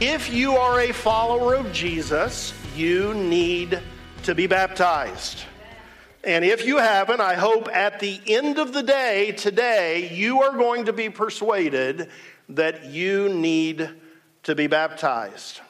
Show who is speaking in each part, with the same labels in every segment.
Speaker 1: If you are a follower of Jesus, you need to be baptized. And if you haven't, I hope at the end of the day today, you are going to be persuaded that you need to be baptized.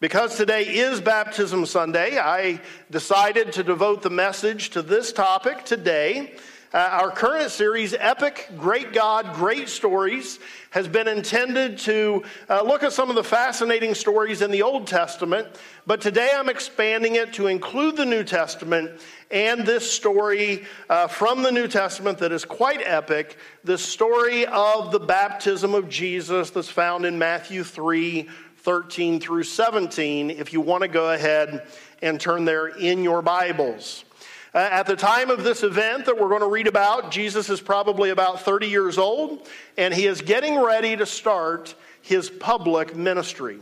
Speaker 1: Because today is Baptism Sunday, I decided to devote the message to this topic today. Uh, our current series, Epic Great God, Great Stories, has been intended to uh, look at some of the fascinating stories in the Old Testament, but today I'm expanding it to include the New Testament and this story uh, from the New Testament that is quite epic the story of the baptism of Jesus that's found in Matthew 3 13 through 17, if you want to go ahead and turn there in your Bibles. Uh, at the time of this event that we're going to read about, Jesus is probably about 30 years old, and he is getting ready to start his public ministry.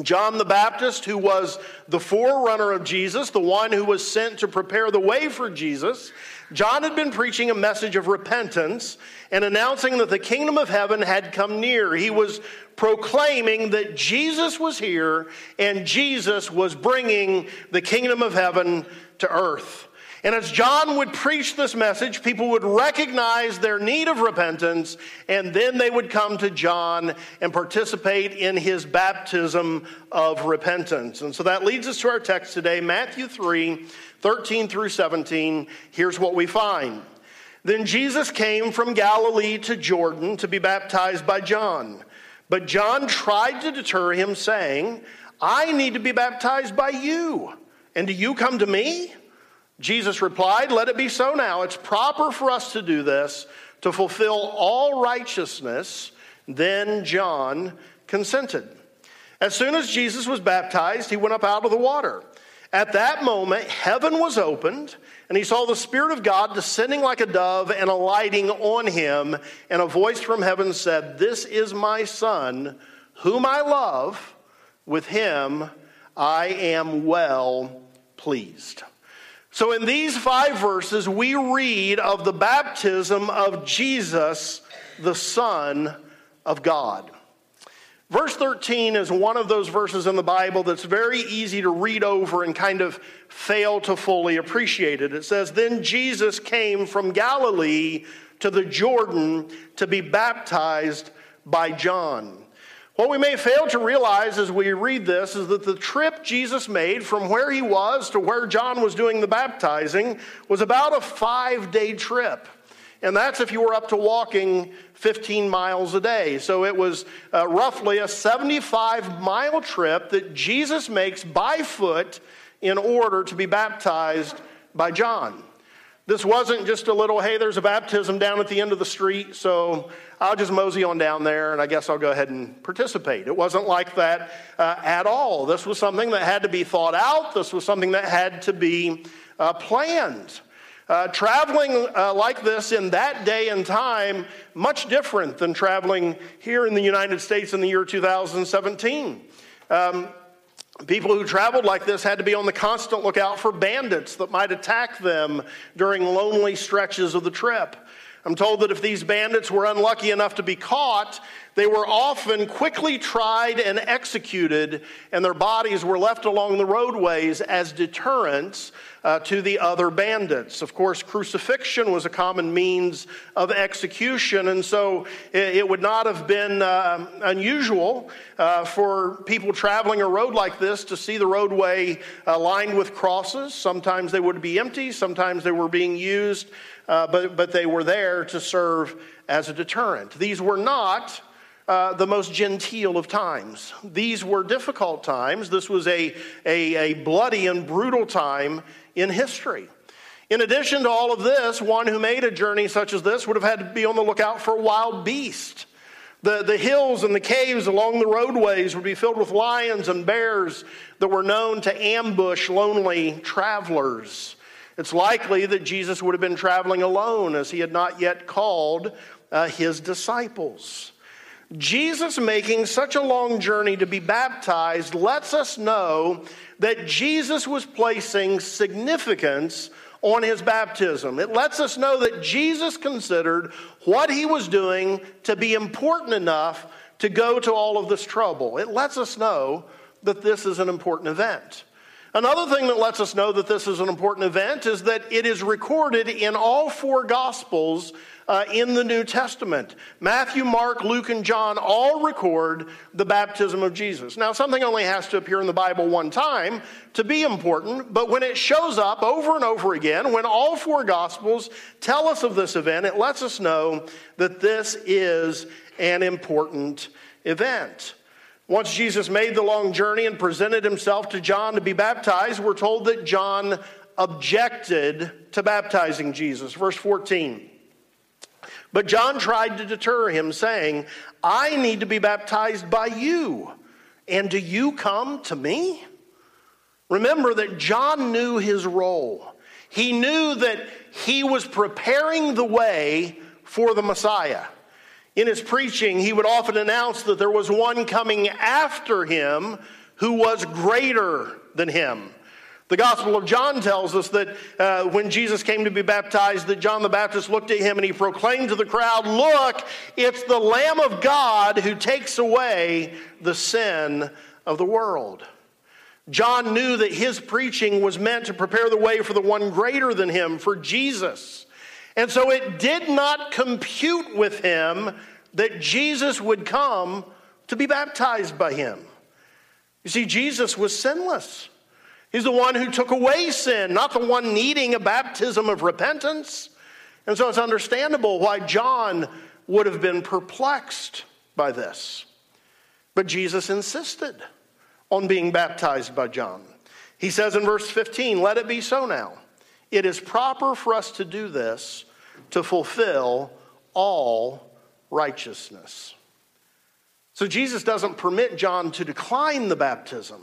Speaker 1: John the Baptist, who was the forerunner of Jesus, the one who was sent to prepare the way for Jesus, John had been preaching a message of repentance and announcing that the kingdom of heaven had come near. He was proclaiming that Jesus was here and Jesus was bringing the kingdom of heaven to earth. And as John would preach this message, people would recognize their need of repentance, and then they would come to John and participate in his baptism of repentance. And so that leads us to our text today, Matthew 3 13 through 17. Here's what we find. Then Jesus came from Galilee to Jordan to be baptized by John. But John tried to deter him, saying, I need to be baptized by you, and do you come to me? Jesus replied, Let it be so now. It's proper for us to do this to fulfill all righteousness. Then John consented. As soon as Jesus was baptized, he went up out of the water. At that moment, heaven was opened, and he saw the Spirit of God descending like a dove and alighting on him. And a voice from heaven said, This is my Son, whom I love. With him I am well pleased. So, in these five verses, we read of the baptism of Jesus, the Son of God. Verse 13 is one of those verses in the Bible that's very easy to read over and kind of fail to fully appreciate it. It says, Then Jesus came from Galilee to the Jordan to be baptized by John. What we may fail to realize as we read this is that the trip Jesus made from where he was to where John was doing the baptizing was about a five day trip. And that's if you were up to walking 15 miles a day. So it was uh, roughly a 75 mile trip that Jesus makes by foot in order to be baptized by John. This wasn't just a little, hey, there's a baptism down at the end of the street, so I'll just mosey on down there and I guess I'll go ahead and participate. It wasn't like that uh, at all. This was something that had to be thought out, this was something that had to be uh, planned. Uh, traveling uh, like this in that day and time, much different than traveling here in the United States in the year 2017. Um, people who traveled like this had to be on the constant lookout for bandits that might attack them during lonely stretches of the trip. I'm told that if these bandits were unlucky enough to be caught, they were often quickly tried and executed, and their bodies were left along the roadways as deterrents uh, to the other bandits. Of course, crucifixion was a common means of execution, and so it, it would not have been uh, unusual uh, for people traveling a road like this to see the roadway uh, lined with crosses. Sometimes they would be empty, sometimes they were being used uh, but, but they were there to serve as a deterrent. These were not uh, the most genteel of times. These were difficult times. This was a, a, a bloody and brutal time in history. In addition to all of this, one who made a journey such as this would have had to be on the lookout for wild beasts. The, the hills and the caves along the roadways would be filled with lions and bears that were known to ambush lonely travelers. It's likely that Jesus would have been traveling alone as he had not yet called uh, his disciples. Jesus making such a long journey to be baptized lets us know that Jesus was placing significance on his baptism. It lets us know that Jesus considered what he was doing to be important enough to go to all of this trouble. It lets us know that this is an important event. Another thing that lets us know that this is an important event is that it is recorded in all four Gospels uh, in the New Testament. Matthew, Mark, Luke, and John all record the baptism of Jesus. Now, something only has to appear in the Bible one time to be important, but when it shows up over and over again, when all four Gospels tell us of this event, it lets us know that this is an important event. Once Jesus made the long journey and presented himself to John to be baptized, we're told that John objected to baptizing Jesus. Verse 14. But John tried to deter him, saying, I need to be baptized by you, and do you come to me? Remember that John knew his role. He knew that he was preparing the way for the Messiah. In his preaching, he would often announce that there was one coming after him who was greater than him. The Gospel of John tells us that uh, when Jesus came to be baptized, that John the Baptist looked at him and he proclaimed to the crowd, Look, it's the Lamb of God who takes away the sin of the world. John knew that his preaching was meant to prepare the way for the one greater than him, for Jesus. And so it did not compute with him that Jesus would come to be baptized by him. You see, Jesus was sinless. He's the one who took away sin, not the one needing a baptism of repentance. And so it's understandable why John would have been perplexed by this. But Jesus insisted on being baptized by John. He says in verse 15, Let it be so now. It is proper for us to do this to fulfill all righteousness. So Jesus doesn't permit John to decline the baptism.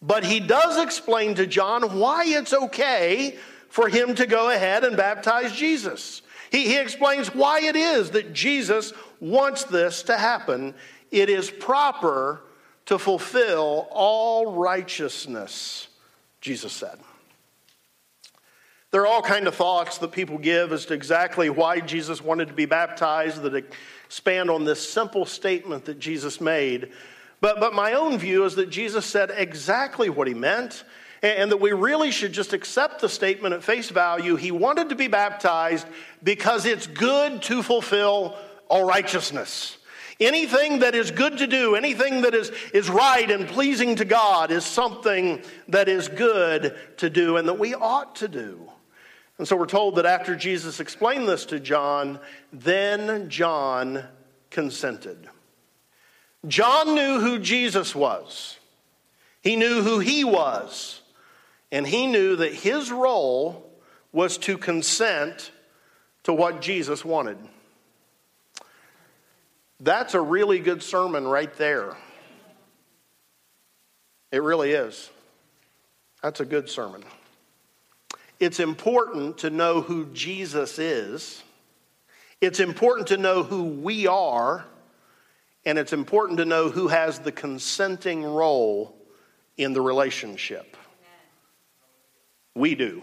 Speaker 1: But he does explain to John why it's okay for him to go ahead and baptize Jesus. He, he explains why it is that Jesus wants this to happen. It is proper to fulfill all righteousness, Jesus said. There are all kind of thoughts that people give as to exactly why Jesus wanted to be baptized that expand on this simple statement that Jesus made but, but my own view is that Jesus said exactly what he meant, and, and that we really should just accept the statement at face value. He wanted to be baptized because it's good to fulfill all righteousness. Anything that is good to do, anything that is, is right and pleasing to God, is something that is good to do and that we ought to do. And so we're told that after Jesus explained this to John, then John consented. John knew who Jesus was, he knew who he was, and he knew that his role was to consent to what Jesus wanted. That's a really good sermon right there. It really is. That's a good sermon. It's important to know who Jesus is. It's important to know who we are and it's important to know who has the consenting role in the relationship. We do.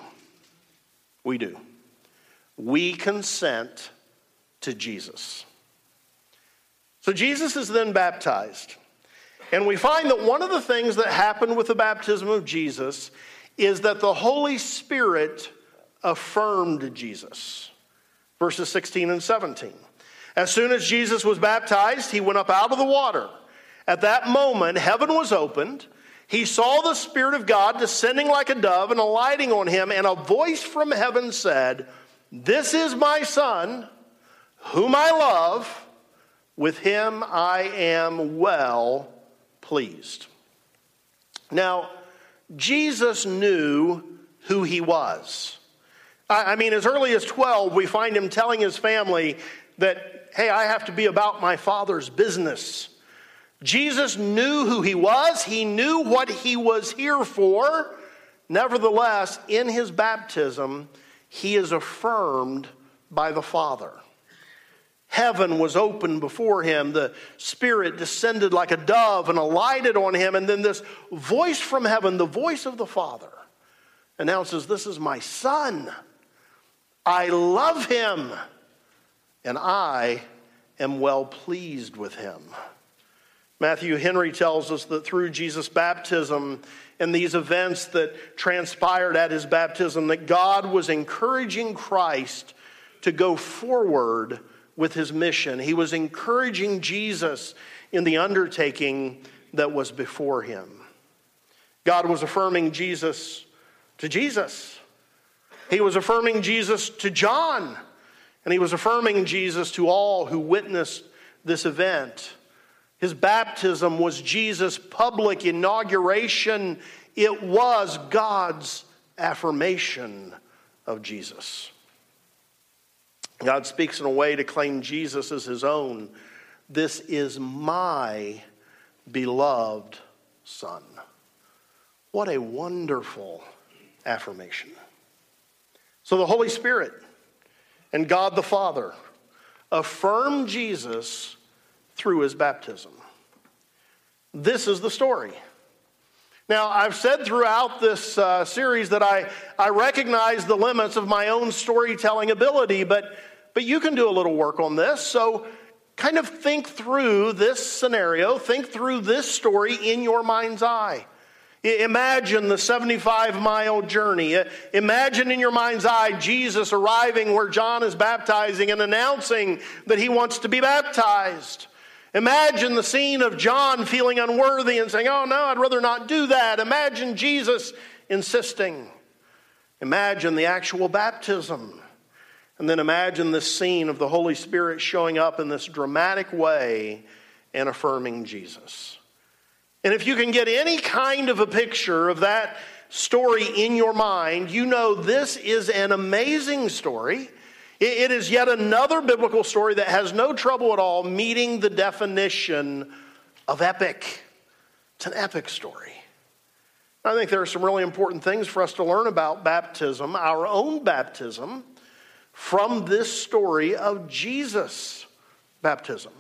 Speaker 1: We do. We consent to Jesus. So Jesus is then baptized. And we find that one of the things that happened with the baptism of Jesus is that the Holy Spirit affirmed Jesus. Verses 16 and 17. As soon as Jesus was baptized, he went up out of the water. At that moment, heaven was opened. He saw the Spirit of God descending like a dove and alighting on him, and a voice from heaven said, This is my Son, whom I love. With him I am well pleased. Now, Jesus knew who he was. I mean, as early as 12, we find him telling his family that hey, I have to be about my Father's business. Jesus knew who he was, he knew what he was here for. Nevertheless, in his baptism, he is affirmed by the Father. Heaven was open before him. The Spirit descended like a dove and alighted on him. And then this voice from heaven, the voice of the Father, announces, This is my Son. I love him and I am well pleased with him. Matthew Henry tells us that through Jesus' baptism and these events that transpired at his baptism, that God was encouraging Christ to go forward with his mission. He was encouraging Jesus in the undertaking that was before him. God was affirming Jesus to Jesus. He was affirming Jesus to John. And he was affirming Jesus to all who witnessed this event. His baptism was Jesus' public inauguration, it was God's affirmation of Jesus. God speaks in a way to claim Jesus as his own. This is my beloved Son. What a wonderful affirmation. So the Holy Spirit and God the Father affirm Jesus through his baptism. This is the story. Now, I've said throughout this uh, series that I, I recognize the limits of my own storytelling ability, but, but you can do a little work on this. So, kind of think through this scenario, think through this story in your mind's eye. Imagine the 75 mile journey. Imagine in your mind's eye Jesus arriving where John is baptizing and announcing that he wants to be baptized. Imagine the scene of John feeling unworthy and saying, Oh, no, I'd rather not do that. Imagine Jesus insisting. Imagine the actual baptism. And then imagine this scene of the Holy Spirit showing up in this dramatic way and affirming Jesus. And if you can get any kind of a picture of that story in your mind, you know this is an amazing story. It is yet another biblical story that has no trouble at all meeting the definition of epic. It's an epic story. I think there are some really important things for us to learn about baptism, our own baptism, from this story of Jesus' baptism.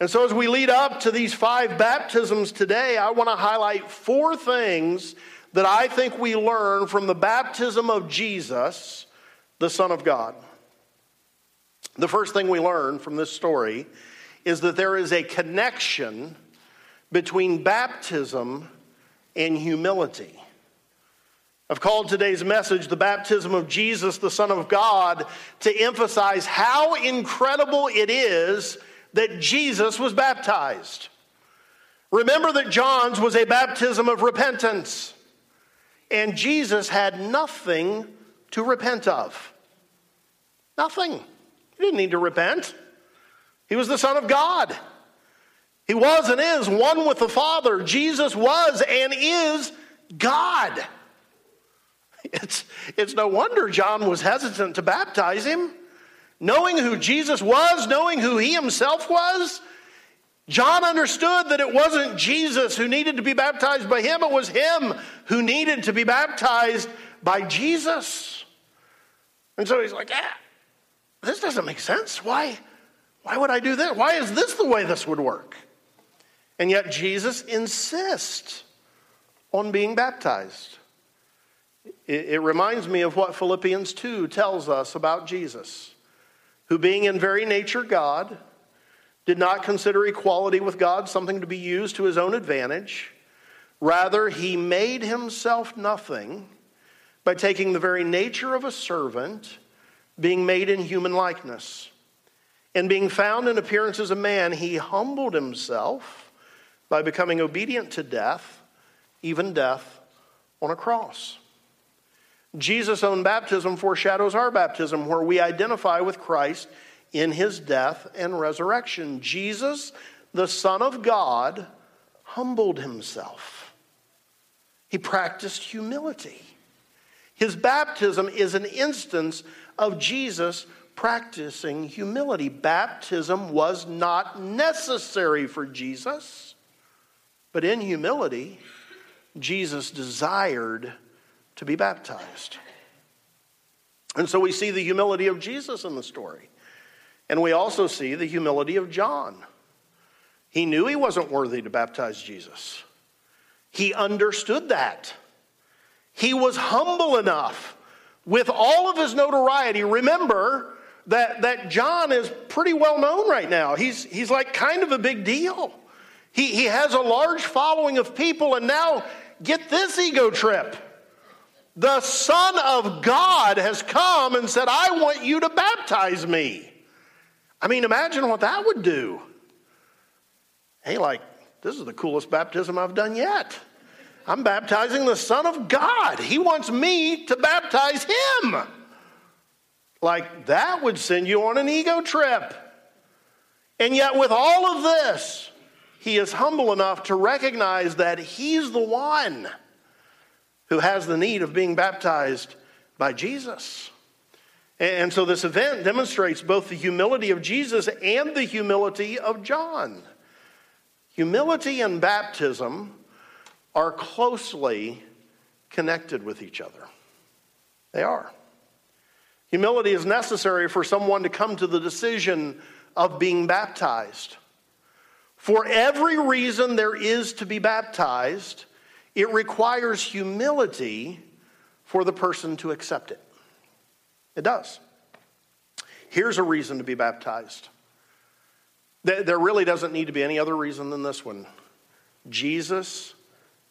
Speaker 1: And so, as we lead up to these five baptisms today, I want to highlight four things that I think we learn from the baptism of Jesus, the Son of God. The first thing we learn from this story is that there is a connection between baptism and humility. I've called today's message the baptism of Jesus, the Son of God, to emphasize how incredible it is that Jesus was baptized. Remember that John's was a baptism of repentance, and Jesus had nothing to repent of. Nothing. Didn't need to repent. He was the Son of God. He was and is one with the Father. Jesus was and is God. It's, it's no wonder John was hesitant to baptize him. Knowing who Jesus was, knowing who he himself was, John understood that it wasn't Jesus who needed to be baptized by him, it was him who needed to be baptized by Jesus. And so he's like, ah, this doesn't make sense. Why, why would I do this? Why is this the way this would work? And yet Jesus insists on being baptized. It, it reminds me of what Philippians 2 tells us about Jesus, who being in very nature God, did not consider equality with God something to be used to his own advantage. Rather, he made himself nothing by taking the very nature of a servant being made in human likeness. And being found in appearance as a man, he humbled himself by becoming obedient to death, even death on a cross. Jesus' own baptism foreshadows our baptism, where we identify with Christ in his death and resurrection. Jesus, the Son of God, humbled himself. He practiced humility. His baptism is an instance of Jesus practicing humility. Baptism was not necessary for Jesus, but in humility, Jesus desired to be baptized. And so we see the humility of Jesus in the story. And we also see the humility of John. He knew he wasn't worthy to baptize Jesus, he understood that. He was humble enough with all of his notoriety. Remember that, that John is pretty well known right now. He's, he's like kind of a big deal. He, he has a large following of people, and now get this ego trip. The Son of God has come and said, I want you to baptize me. I mean, imagine what that would do. Hey, like, this is the coolest baptism I've done yet. I'm baptizing the Son of God. He wants me to baptize him. Like, that would send you on an ego trip. And yet, with all of this, he is humble enough to recognize that he's the one who has the need of being baptized by Jesus. And so, this event demonstrates both the humility of Jesus and the humility of John. Humility and baptism are closely connected with each other. They are. Humility is necessary for someone to come to the decision of being baptized. For every reason there is to be baptized, it requires humility for the person to accept it. It does. Here's a reason to be baptized. There really doesn't need to be any other reason than this one. Jesus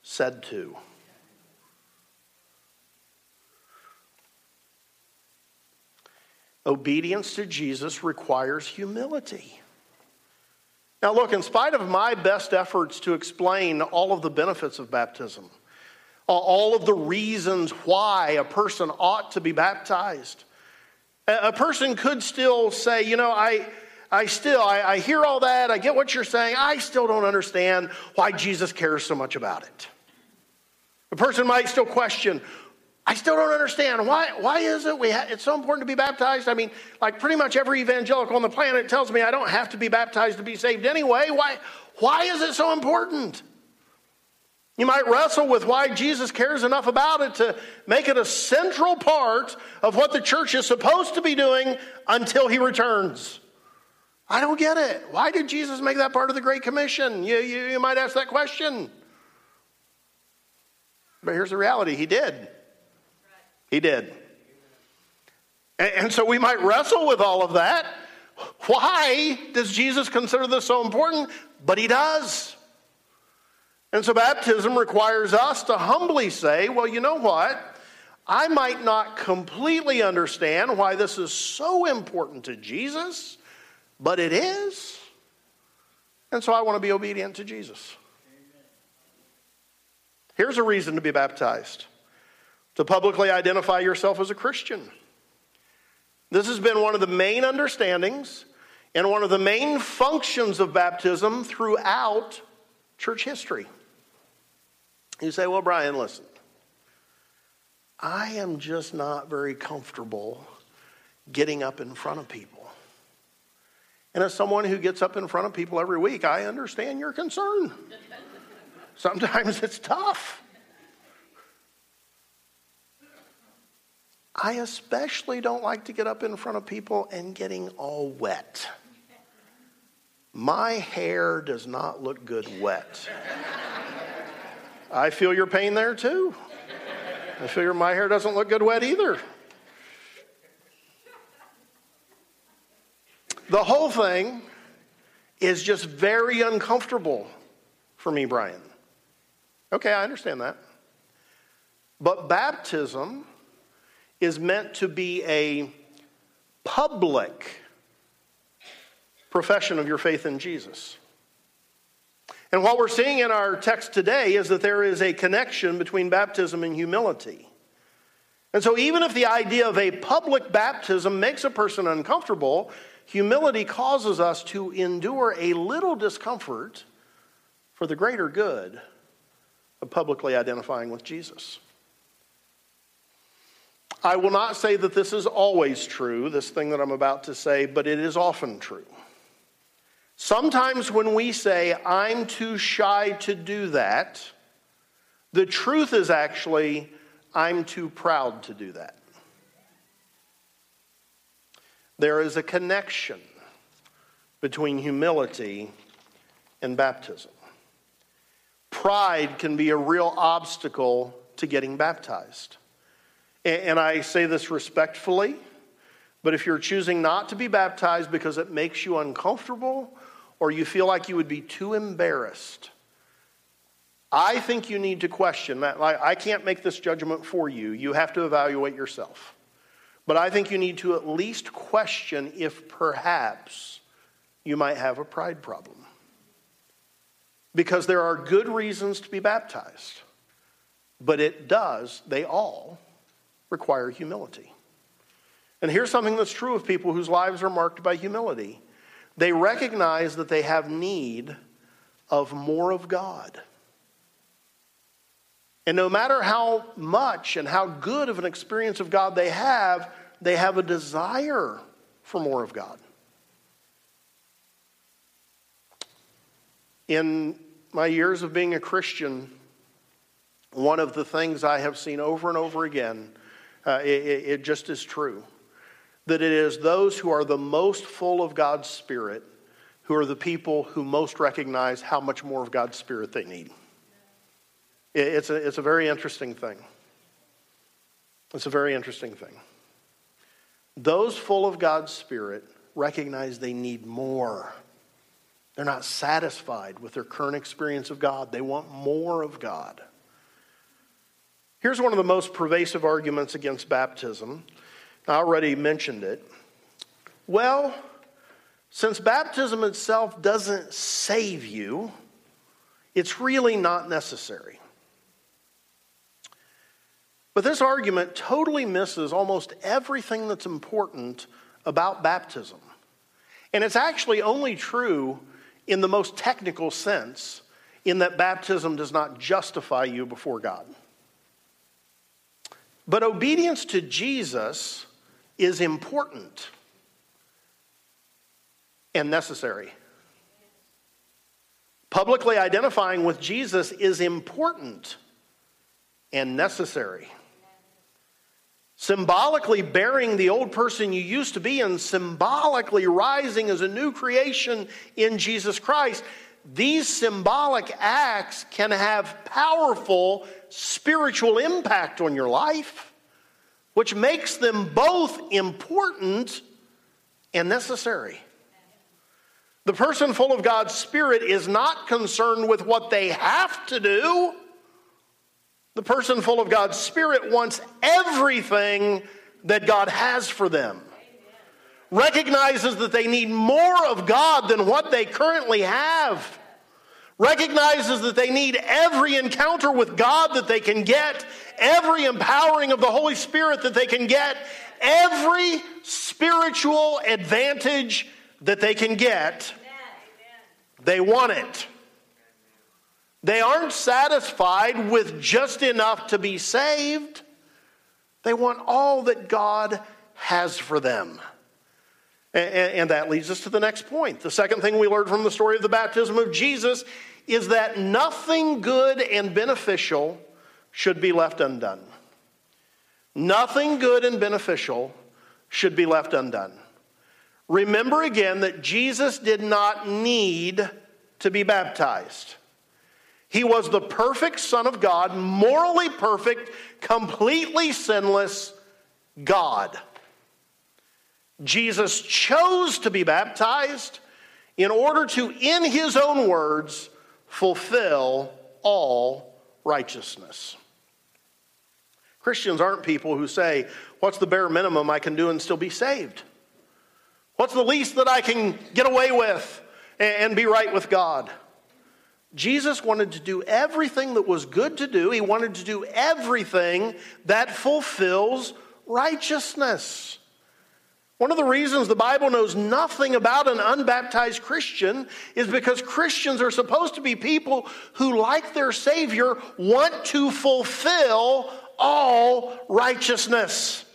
Speaker 1: said to. Obedience to Jesus requires humility. Now, look, in spite of my best efforts to explain all of the benefits of baptism, all of the reasons why a person ought to be baptized, a person could still say, you know, I, I still, I, I hear all that, I get what you're saying, I still don't understand why Jesus cares so much about it. A person might still question, I still don't understand why. Why is it we ha- it's so important to be baptized? I mean, like pretty much every evangelical on the planet tells me I don't have to be baptized to be saved anyway. Why? Why is it so important? You might wrestle with why Jesus cares enough about it to make it a central part of what the church is supposed to be doing until he returns. I don't get it. Why did Jesus make that part of the Great Commission? You, you, you might ask that question. But here's the reality He did. He did. And, and so we might wrestle with all of that. Why does Jesus consider this so important? But He does. And so baptism requires us to humbly say, well, you know what? I might not completely understand why this is so important to Jesus, but it is. And so I want to be obedient to Jesus. Here's a reason to be baptized to publicly identify yourself as a Christian. This has been one of the main understandings and one of the main functions of baptism throughout church history. You say, well, Brian, listen, I am just not very comfortable getting up in front of people. And as someone who gets up in front of people every week, I understand your concern. Sometimes it's tough. I especially don't like to get up in front of people and getting all wet. My hair does not look good wet. I feel your pain there too. I figure my hair doesn't look good wet either. The whole thing is just very uncomfortable for me, Brian. Okay, I understand that. But baptism is meant to be a public profession of your faith in Jesus. And what we're seeing in our text today is that there is a connection between baptism and humility. And so, even if the idea of a public baptism makes a person uncomfortable, humility causes us to endure a little discomfort for the greater good of publicly identifying with Jesus. I will not say that this is always true, this thing that I'm about to say, but it is often true. Sometimes when we say, I'm too shy to do that, the truth is actually, I'm too proud to do that. There is a connection between humility and baptism. Pride can be a real obstacle to getting baptized. And I say this respectfully, but if you're choosing not to be baptized because it makes you uncomfortable or you feel like you would be too embarrassed, I think you need to question that. I can't make this judgment for you. You have to evaluate yourself. But I think you need to at least question if perhaps you might have a pride problem. Because there are good reasons to be baptized, but it does, they all require humility. And here's something that's true of people whose lives are marked by humility they recognize that they have need of more of God. And no matter how much and how good of an experience of God they have, they have a desire for more of God. In my years of being a Christian, one of the things I have seen over and over again, uh, it, it just is true, that it is those who are the most full of God's Spirit who are the people who most recognize how much more of God's Spirit they need. It's a, it's a very interesting thing. It's a very interesting thing. Those full of God's Spirit recognize they need more. They're not satisfied with their current experience of God, they want more of God. Here's one of the most pervasive arguments against baptism. I already mentioned it. Well, since baptism itself doesn't save you, it's really not necessary. But this argument totally misses almost everything that's important about baptism. And it's actually only true in the most technical sense, in that baptism does not justify you before God. But obedience to Jesus is important and necessary. Publicly identifying with Jesus is important and necessary. Symbolically bearing the old person you used to be and symbolically rising as a new creation in Jesus Christ, these symbolic acts can have powerful spiritual impact on your life, which makes them both important and necessary. The person full of God's Spirit is not concerned with what they have to do the person full of God's Spirit wants everything that God has for them. Recognizes that they need more of God than what they currently have. Recognizes that they need every encounter with God that they can get, every empowering of the Holy Spirit that they can get, every spiritual advantage that they can get. They want it. They aren't satisfied with just enough to be saved. They want all that God has for them. And, that leads us to the next point. The second thing we learned from the story of the baptism of Jesus is that nothing good and beneficial should be left undone. Nothing good and beneficial should be left undone. Remember again that Jesus did not need to be baptized. He was the perfect Son of God, morally perfect, completely sinless God. Jesus chose to be baptized in order to, in his own words, fulfill all righteousness. Christians aren't people who say, What's the bare minimum I can do and still be saved? What's the least that I can get away with and be right with God? Jesus wanted to do everything that was good to do. He wanted to do everything that fulfills righteousness. One of the reasons the Bible knows nothing about an unbaptized Christian is because Christians are supposed to be people who, like their Savior, want to fulfill all righteousness.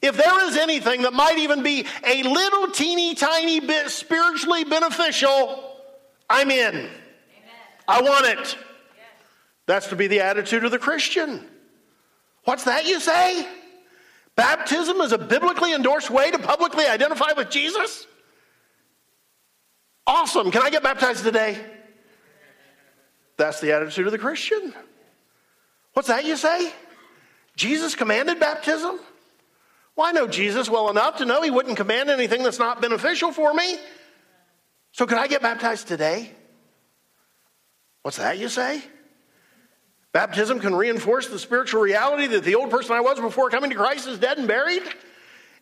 Speaker 1: If there is anything that might even be a little teeny tiny bit spiritually beneficial, I'm in. I want it. That's to be the attitude of the Christian. What's that you say? Baptism is a biblically endorsed way to publicly identify with Jesus? Awesome. Can I get baptized today? That's the attitude of the Christian. What's that you say? Jesus commanded baptism? Well, I know Jesus well enough to know he wouldn't command anything that's not beneficial for me. So, could I get baptized today? What's that, you say? Baptism can reinforce the spiritual reality that the old person I was before coming to Christ is dead and buried.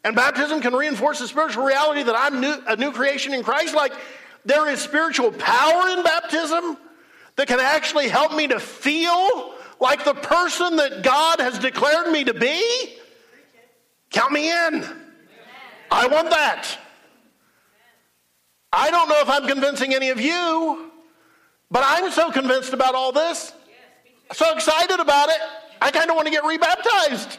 Speaker 1: And baptism can reinforce the spiritual reality that I'm new, a new creation in Christ. Like there is spiritual power in baptism that can actually help me to feel like the person that God has declared me to be. Count me in. I want that. I don't know if I'm convincing any of you, but I'm so convinced about all this so excited about it, I kind of want to get rebaptized.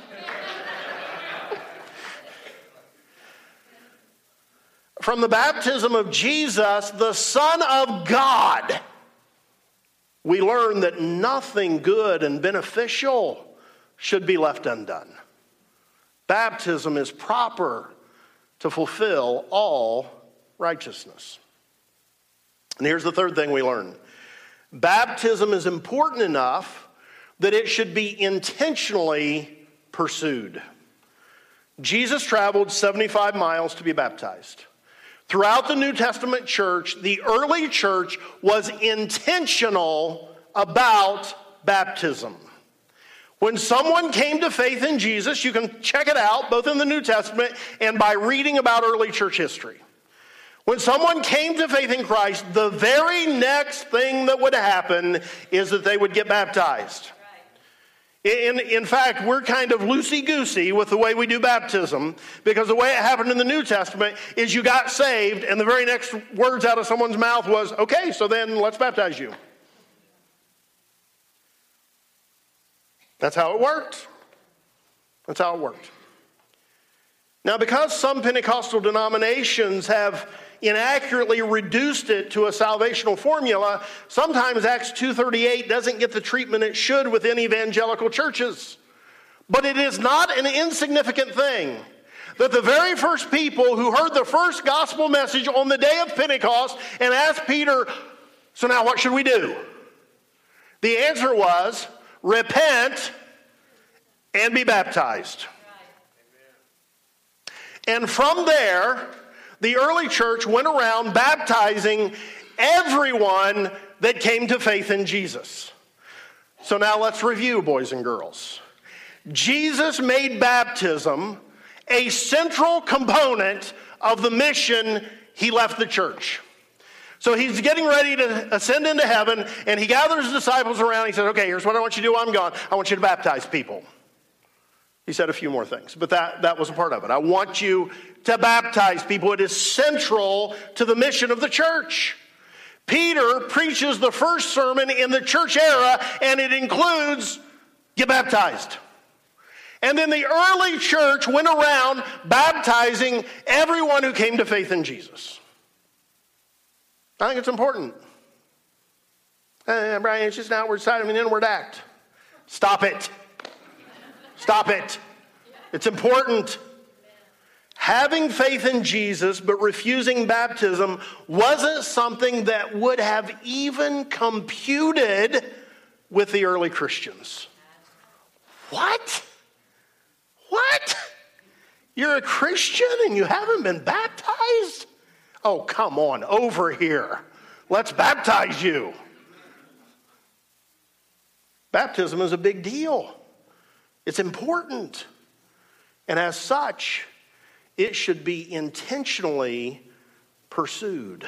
Speaker 1: From the baptism of Jesus, the Son of God, we learn that nothing good and beneficial should be left undone. Baptism is proper to fulfill all righteousness. And here's the third thing we learn baptism is important enough that it should be intentionally pursued. Jesus traveled 75 miles to be baptized. Throughout the New Testament church, the early church was intentional about baptism. When someone came to faith in Jesus, you can check it out both in the New Testament and by reading about early church history. When someone came to faith in Christ, the very next thing that would happen is that they would get baptized. In, in fact, we're kind of loosey goosey with the way we do baptism because the way it happened in the New Testament is you got saved, and the very next words out of someone's mouth was, okay, so then let's baptize you. That's how it worked. That's how it worked. Now, because some Pentecostal denominations have inaccurately reduced it to a salvational formula, sometimes Acts 2:38 doesn't get the treatment it should within evangelical churches. But it is not an insignificant thing that the very first people who heard the first gospel message on the day of Pentecost and asked Peter, "So now what should we do?" The answer was, "Repent and be baptized." And from there, the early church went around baptizing everyone that came to faith in Jesus. So now let's review, boys and girls. Jesus made baptism a central component of the mission he left the church. So he's getting ready to ascend into heaven, and he gathers his disciples around. He says, Okay, here's what I want you to do. I'm gone. I want you to baptize people. He said a few more things, but that, that was a part of it. I want you to baptize people. It is central to the mission of the church. Peter preaches the first sermon in the church era, and it includes get baptized. And then the early church went around baptizing everyone who came to faith in Jesus. I think it's important. Uh, Brian, it's just an outward side of an inward act. Stop it. Stop it. It's important. Having faith in Jesus but refusing baptism wasn't something that would have even computed with the early Christians. What? What? You're a Christian and you haven't been baptized? Oh, come on, over here. Let's baptize you. Baptism is a big deal, it's important. And as such, it should be intentionally pursued.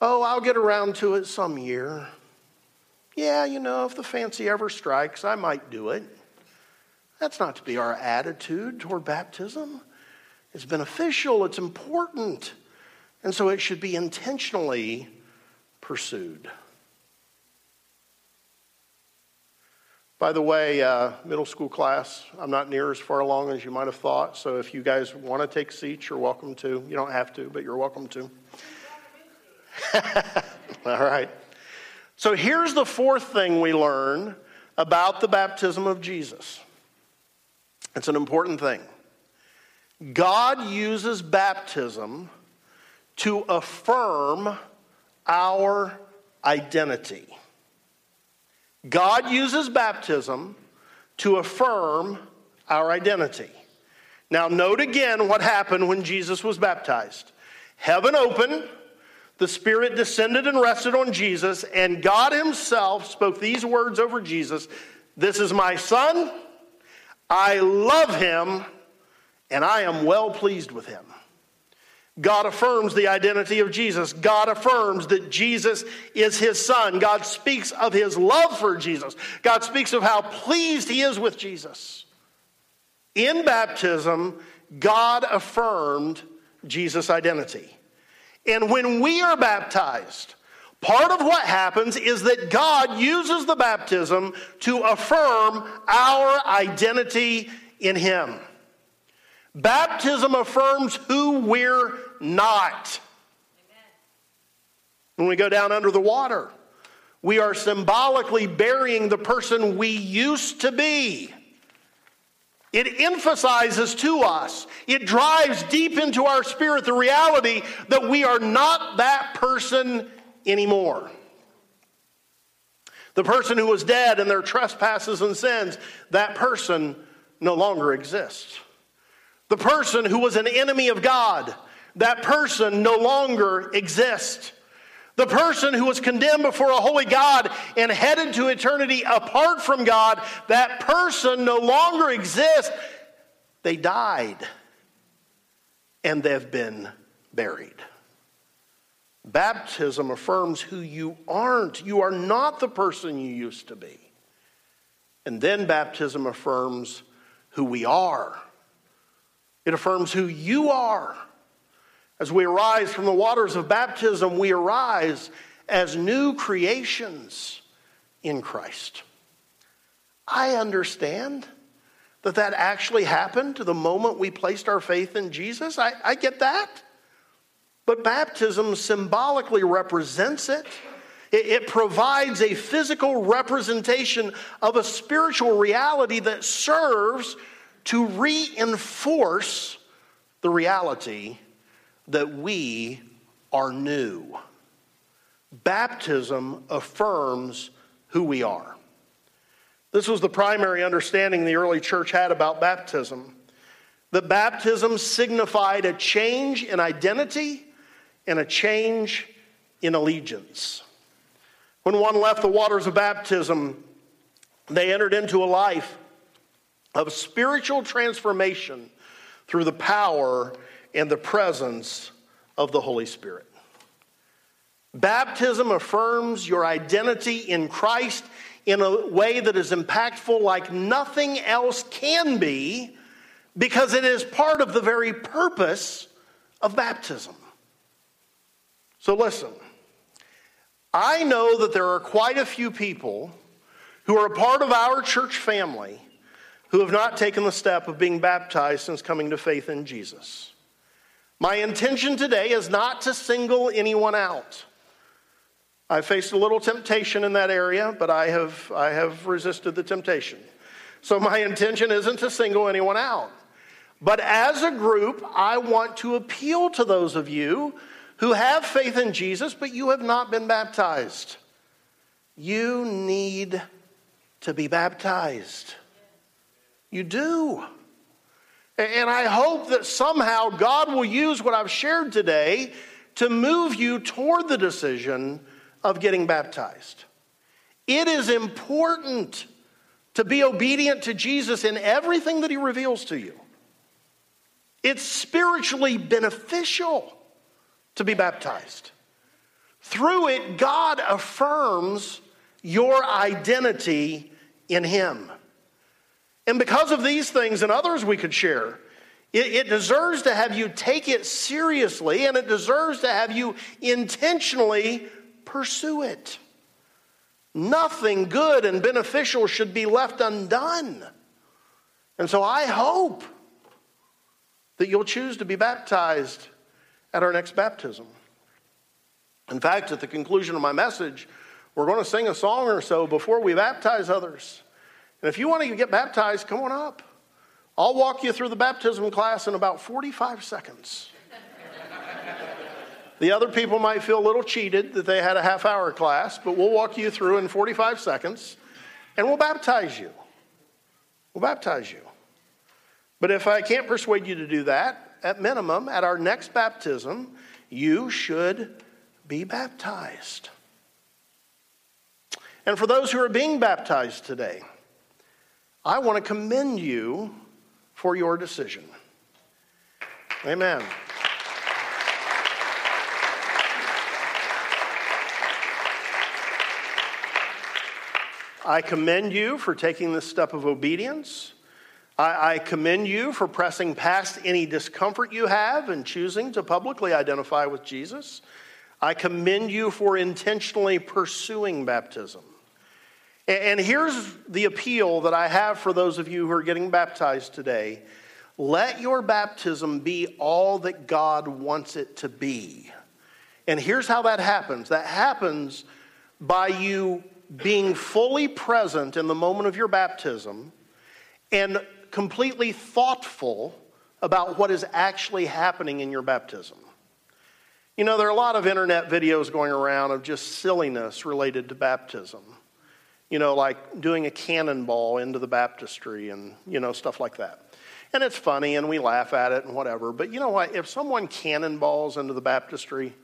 Speaker 1: Oh, I'll get around to it some year. Yeah, you know, if the fancy ever strikes, I might do it. That's not to be our attitude toward baptism. It's beneficial, it's important, and so it should be intentionally pursued. By the way, uh, middle school class, I'm not near as far along as you might have thought. So if you guys want to take seats, you're welcome to. You don't have to, but you're welcome to. All right. So here's the fourth thing we learn about the baptism of Jesus. It's an important thing. God uses baptism to affirm our identity. God uses baptism to affirm our identity. Now, note again what happened when Jesus was baptized. Heaven opened, the Spirit descended and rested on Jesus, and God Himself spoke these words over Jesus This is my Son. I love Him, and I am well pleased with Him. God affirms the identity of Jesus. God affirms that Jesus is his son. God speaks of his love for Jesus. God speaks of how pleased he is with Jesus. In baptism, God affirmed Jesus' identity. And when we are baptized, part of what happens is that God uses the baptism to affirm our identity in him. Baptism affirms who we're not. When we go down under the water, we are symbolically burying the person we used to be. It emphasizes to us, it drives deep into our spirit the reality that we are not that person anymore. The person who was dead in their trespasses and sins, that person no longer exists. The person who was an enemy of God, that person no longer exists. The person who was condemned before a holy God and headed to eternity apart from God, that person no longer exists. They died and they've been buried. Baptism affirms who you aren't. You are not the person you used to be. And then baptism affirms who we are. It affirms who you are. As we arise from the waters of baptism, we arise as new creations in Christ. I understand that that actually happened to the moment we placed our faith in Jesus. I, I get that. But baptism symbolically represents it. it. It provides a physical representation of a spiritual reality that serves to reinforce the reality that we are new. Baptism affirms who we are. This was the primary understanding the early church had about baptism that baptism signified a change in identity and a change in allegiance. When one left the waters of baptism, they entered into a life of spiritual transformation through the power and the presence of the Holy Spirit. Baptism affirms your identity in Christ in a way that is impactful like nothing else can be because it is part of the very purpose of baptism. So, listen, I know that there are quite a few people who are a part of our church family who have not taken the step of being baptized since coming to faith in Jesus. My intention today is not to single anyone out. I faced a little temptation in that area, but I have, I have resisted the temptation. So my intention isn't to single anyone out. But as a group, I want to appeal to those of you who have faith in Jesus, but you have not been baptized. You need to be baptized. You do. And I hope that somehow God will use what I've shared today to move you toward the decision of getting baptized. It is important to be obedient to Jesus in everything that he reveals to you. It's spiritually beneficial to be baptized. Through it, God affirms your identity in him. And because of these things and others we could share, it, it, deserves to have you take it seriously and it deserves to have you intentionally pursue it. Nothing good and beneficial should be left undone. And so I hope that you'll choose to be baptized at our next baptism. In fact, at the conclusion of my message, we're going to sing a song or so before we baptize others. And if you want to get baptized, come on up. I'll walk you through the baptism class in about 45 seconds. the other people might feel a little cheated that they had a half hour class, but we'll walk you through in 45 seconds and we'll baptize you. We'll baptize you. But if I can't persuade you to do that, at minimum, at our next baptism, you should be baptized. And for those who are being baptized today, I want to commend you for your decision. Amen. I commend you for taking this step of obedience. I, I, commend you for pressing past any discomfort you have and choosing to publicly identify with Jesus. I commend you for intentionally pursuing baptism. And, here's the appeal that I have for those of you who are getting baptized today let your baptism be all that God wants it to be. And here's how that happens that happens by you being fully present in the moment of your baptism and completely thoughtful about what is actually happening in your baptism. You know, there are a lot of internet videos going around of just silliness related to baptism. You know, like doing a cannonball into the baptistry and, you know, stuff like that. And it's funny and we laugh at it and whatever. But you know what? If someone cannonballs into the baptistry,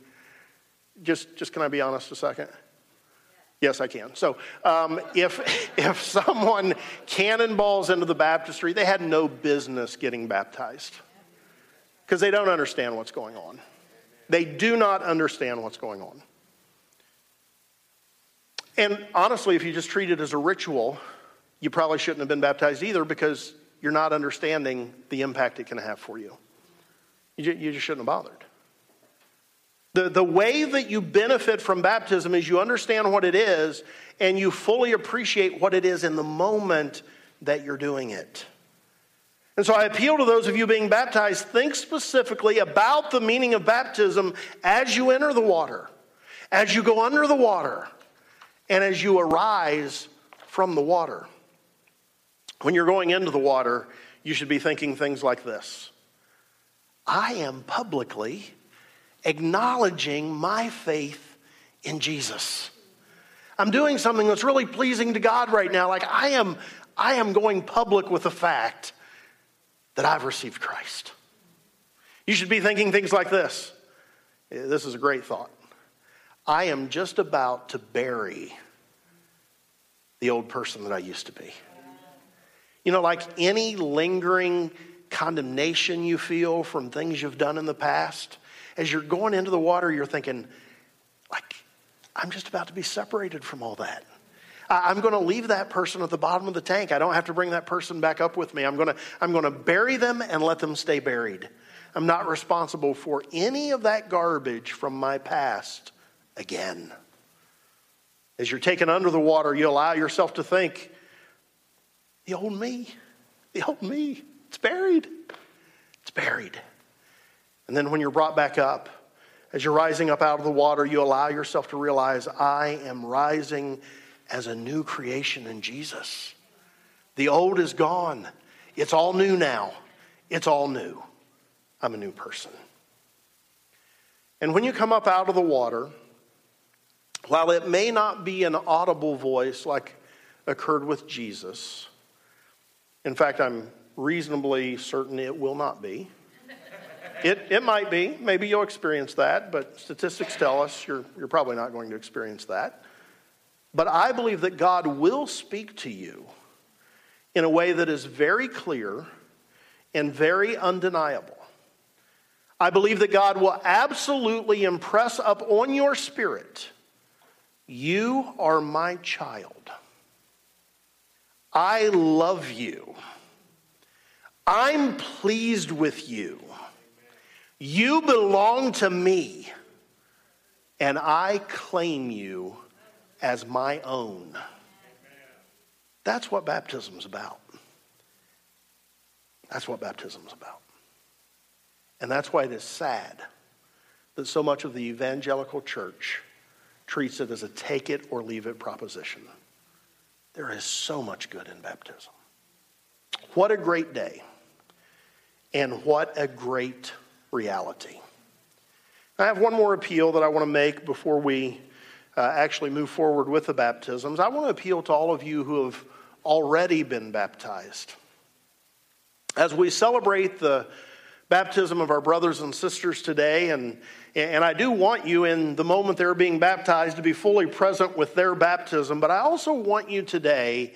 Speaker 1: just, just can I be honest a second? Yes, I can. So, um, if, if someone cannonballs into the baptistry, they had no business getting baptized because they don't understand what's going on. They do not understand what's going on. And honestly, if you just treat it as a ritual, you probably shouldn't have been baptized either because you're not understanding the impact it can have for you. You, just shouldn't have bothered. The, the way that you benefit from baptism is you understand what it is and you fully appreciate what it is in the moment that you're doing it. And so I appeal to those of you being baptized, think specifically about the meaning of baptism as you enter the water, as you go under the water, and as you arise from the water. When you're going into the water, you should be thinking things like this I am publicly acknowledging my faith in Jesus. I'm doing something that's really pleasing to God right now. Like I am, I am going public with the fact that I've received Christ. You should be thinking things like this. This is a great thought. I am just about to bury the old person that I used to be. You know, like any lingering condemnation you feel from things you've done in the past, as you're going into the water, you're thinking, like, I'm just about to be separated from all that. I'm going to leave that person at the bottom of the tank. I don't have to bring that person back up with me. I'm going to, I'm going to bury them and let them stay buried. I'm not responsible for any of that garbage from my past again. As you're taken under the water, you allow yourself to think, the old me, the old me, it's buried. It's buried. And then when you're brought back up, as you're rising up out of the water, you allow yourself to realize, I am rising as a new creation in Jesus. The old is gone. It's all new now. It's all new. I'm a new person. And when you come up out of the water, while it may not be an audible voice like occurred with Jesus, in fact, I'm reasonably certain it will not be. It, it might be. Maybe you'll experience that, but statistics tell us you're, you're probably not going to experience that. But I believe that God will speak to you in a way that is very clear and very undeniable. I believe that God will absolutely impress up on your spirit you are my child. I love you. I'm pleased with you. You belong to me, and I claim you as my own. That's what baptism's about. That's what baptism's about. And that's why it is sad that so much of the evangelical church treats it as a take it or leave it proposition. There is so much good in baptism. What a great day, and what a great reality. I have one more appeal that I want to make before we uh, actually move forward with the baptisms. I want to appeal to all of you who have already been baptized. As we celebrate the baptism of our brothers and sisters today, and, and I do want you in the moment they're being baptized to be fully present with their baptism, but I also want you today,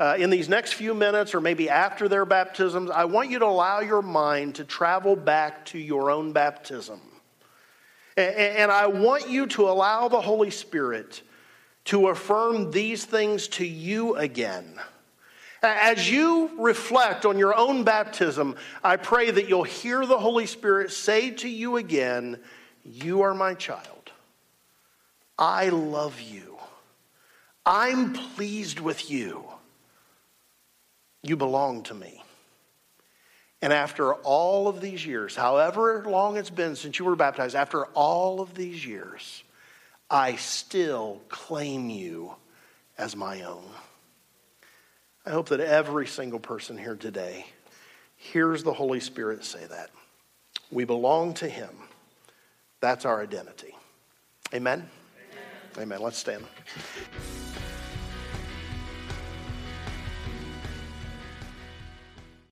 Speaker 1: uh, in these next few minutes or maybe after their baptisms, I want you to allow your mind to travel back to your own baptism. And, and I want you to allow the Holy Spirit to affirm these things to you again. As you reflect on your own baptism, I pray that you'll hear the Holy Spirit say to you again, You are my child. I love you. I'm pleased with you. You belong to me. And after all of these years, however long it's been since you were baptized, after all of these years, I still claim you as my own. I hope that every single person here today hears the Holy Spirit say that. We belong to Him. That's our identity. Amen? Amen. Amen. Let's stand.